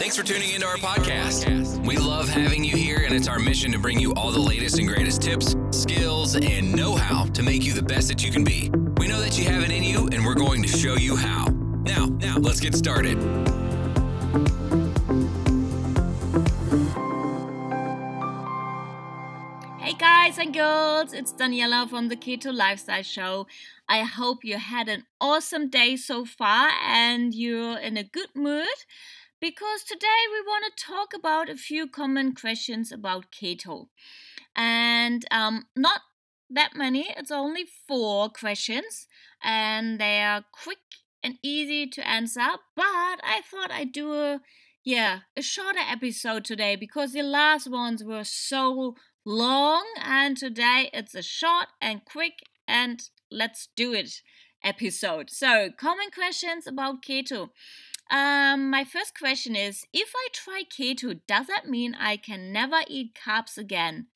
Thanks for tuning into our podcast. We love having you here, and it's our mission to bring you all the latest and greatest tips, skills, and know how to make you the best that you can be. We know that you have it in you, and we're going to show you how. Now, now, let's get started. Hey guys and girls, it's Daniela from the Keto Lifestyle Show. I hope you had an awesome day so far and you're in a good mood because today we want to talk about a few common questions about keto. And um, not that many, it's only four questions, and they are quick and easy to answer. But I thought I'd do a yeah, a shorter episode today because the last ones were so long, and today it's a short and quick and let's do it episode. So, common questions about keto. Um, my first question is If I try keto, does that mean I can never eat carbs again?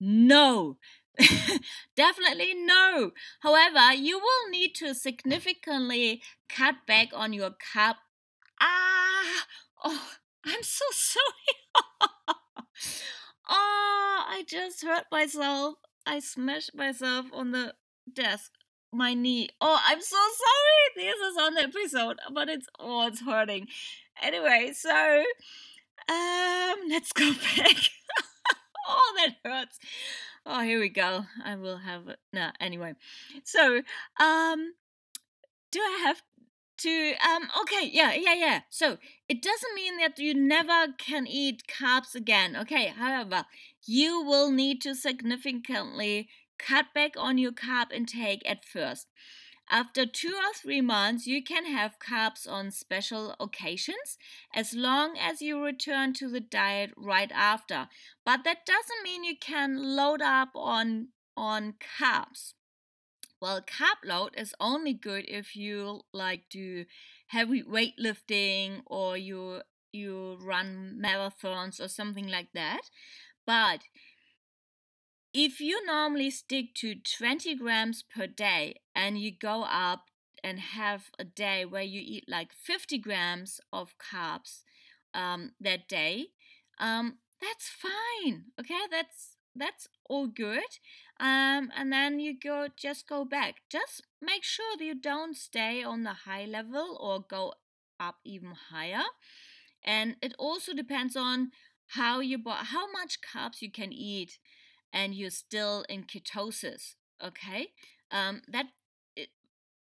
No. Definitely no. However, you will need to significantly cut back on your carb. Ah, oh, I'm so sorry. oh, I just hurt myself. I smashed myself on the desk my knee. Oh, I'm so sorry. This is on the episode, but it's oh, it's hurting. Anyway, so um, let's go back. oh, that hurts. Oh, here we go. I will have. No, anyway. So, um, do I have to um okay yeah yeah yeah so it doesn't mean that you never can eat carbs again okay however you will need to significantly cut back on your carb intake at first. After two or three months, you can have carbs on special occasions as long as you return to the diet right after. But that doesn't mean you can load up on, on carbs. Well, carb load is only good if you like do heavy weightlifting or you you run marathons or something like that. But if you normally stick to 20 grams per day and you go up and have a day where you eat like 50 grams of carbs um, that day, um, that's fine. Okay, that's that's all good. Um, and then you go just go back. Just make sure that you don't stay on the high level or go up even higher. And it also depends on how you how much carbs you can eat and you're still in ketosis okay? Um, that it,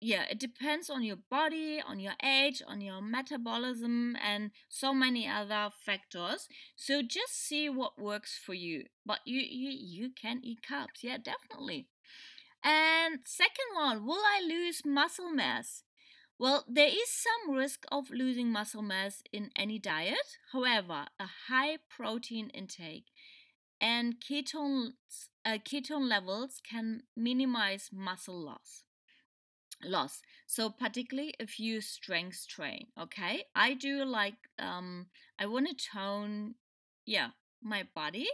yeah it depends on your body on your age on your metabolism and so many other factors. So just see what works for you but you you, you can eat carbs yeah definitely. And second one will i lose muscle mass? Well, there is some risk of losing muscle mass in any diet. However, a high protein intake and ketones, uh, ketone levels can minimize muscle loss loss. So particularly if you strength train okay? I do like um i want to tone yeah my body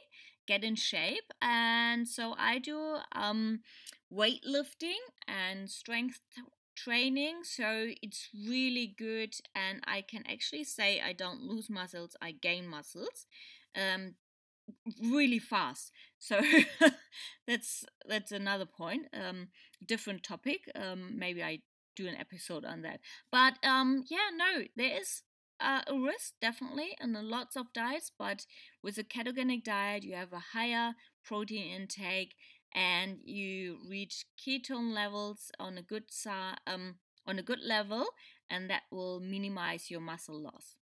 get in shape and so i do um weightlifting and strength training so it's really good and i can actually say i don't lose muscles i gain muscles. Um, really fast. So that's that's another point. Um, different topic. Um, maybe I do an episode on that. But um, yeah, no, there is uh, a risk definitely in lots of diets. But with a ketogenic diet, you have a higher protein intake and you reach ketone levels on a good um on a good level, and that will minimize your muscle loss.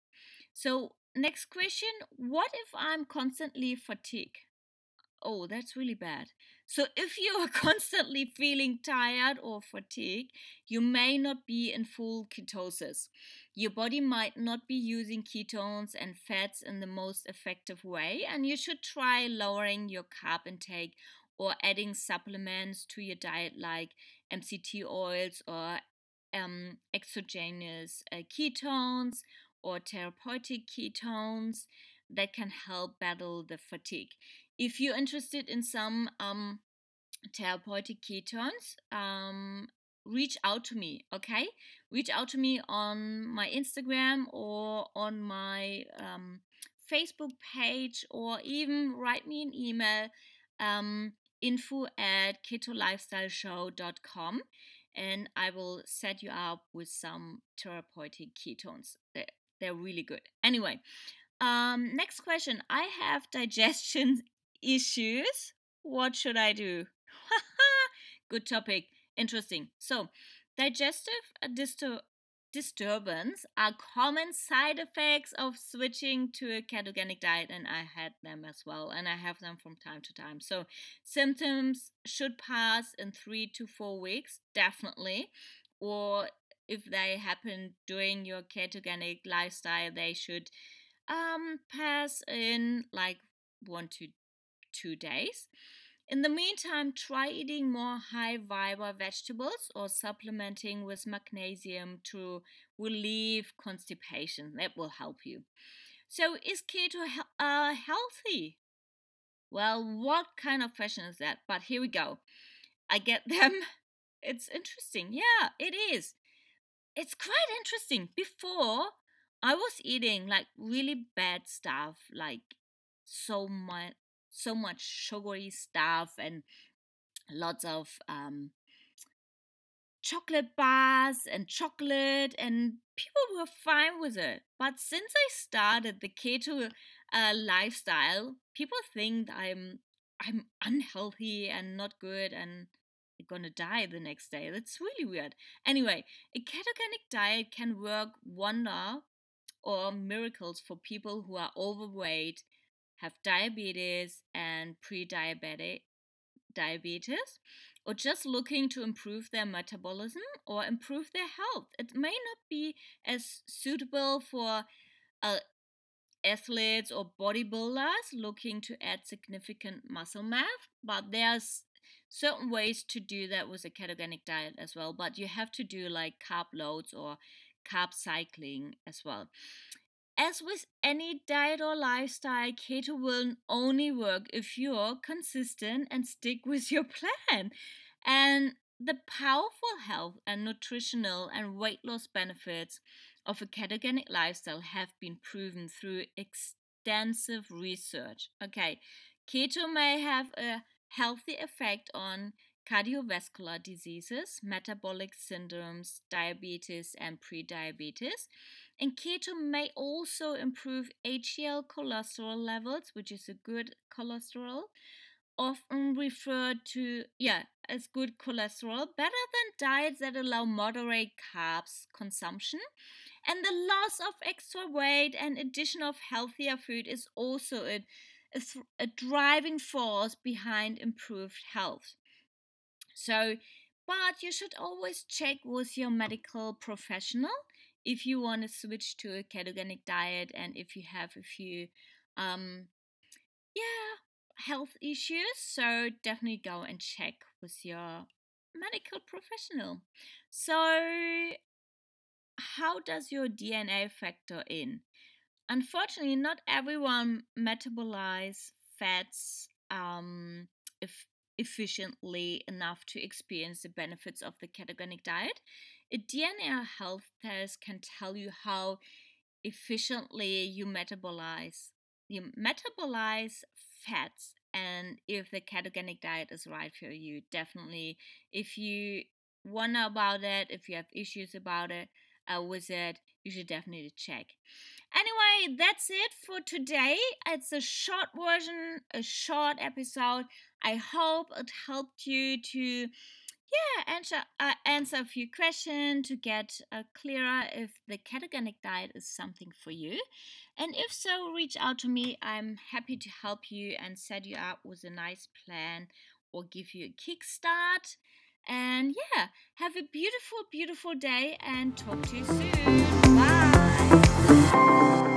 So Next question What if I'm constantly fatigued? Oh, that's really bad. So, if you are constantly feeling tired or fatigued, you may not be in full ketosis. Your body might not be using ketones and fats in the most effective way, and you should try lowering your carb intake or adding supplements to your diet like MCT oils or um, exogenous uh, ketones or therapeutic ketones that can help battle the fatigue. If you're interested in some um, therapeutic ketones, um, reach out to me, okay? Reach out to me on my Instagram or on my um, Facebook page or even write me an email um, info at ketolifestyleshow.com and I will set you up with some therapeutic ketones. They're, really good. Anyway, um, next question. I have digestion issues. What should I do? good topic. Interesting. So, digestive distur- disturbance are common side effects of switching to a ketogenic diet, and I had them as well, and I have them from time to time. So, symptoms should pass in three to four weeks, definitely, or if they happen during your ketogenic lifestyle, they should um, pass in like one to two days. In the meantime, try eating more high fiber vegetables or supplementing with magnesium to relieve constipation. That will help you. So, is keto uh, healthy? Well, what kind of question is that? But here we go. I get them. It's interesting. Yeah, it is. It's quite interesting. Before, I was eating like really bad stuff, like so much so much sugary stuff and lots of um, chocolate bars and chocolate, and people were fine with it. But since I started the keto uh, lifestyle, people think I'm I'm unhealthy and not good and gonna die the next day. That's really weird. Anyway, a ketogenic diet can work wonder or miracles for people who are overweight have diabetes and pre-diabetic diabetes or just looking to improve their metabolism or improve their health. It may not be as suitable for uh, athletes or bodybuilders looking to add significant muscle mass, but there's certain ways to do that with a ketogenic diet as well. But you have to do like carb loads or carb cycling as well. As with any diet or lifestyle, keto will only work if you're consistent and stick with your plan. And the powerful health and nutritional and weight loss benefits of a ketogenic lifestyle have been proven through extensive research. Okay, keto may have a healthy effect on cardiovascular diseases, metabolic syndromes, diabetes, and prediabetes. And keto may also improve HDL cholesterol levels, which is a good cholesterol, often referred to, yeah, as good cholesterol, better than diets that allow moderate carbs consumption. And the loss of extra weight and addition of healthier food is also a, a, a driving force behind improved health. So, but you should always check with your medical professional if you want to switch to a ketogenic diet and if you have a few um yeah health issues. So definitely go and check with your medical professional. So how does your dna factor in unfortunately not everyone metabolize fats um, if efficiently enough to experience the benefits of the ketogenic diet. A DNA health test can tell you how efficiently you metabolize you metabolize fats and if the ketogenic diet is right for you definitely. If you wonder about it if you have issues about it uh, with it you should definitely check anyway that's it for today it's a short version a short episode i hope it helped you to yeah, answer uh, answer a few questions to get uh, clearer if the ketogenic diet is something for you. And if so, reach out to me. I'm happy to help you and set you up with a nice plan or give you a kickstart. And yeah, have a beautiful, beautiful day and talk to you soon. Bye.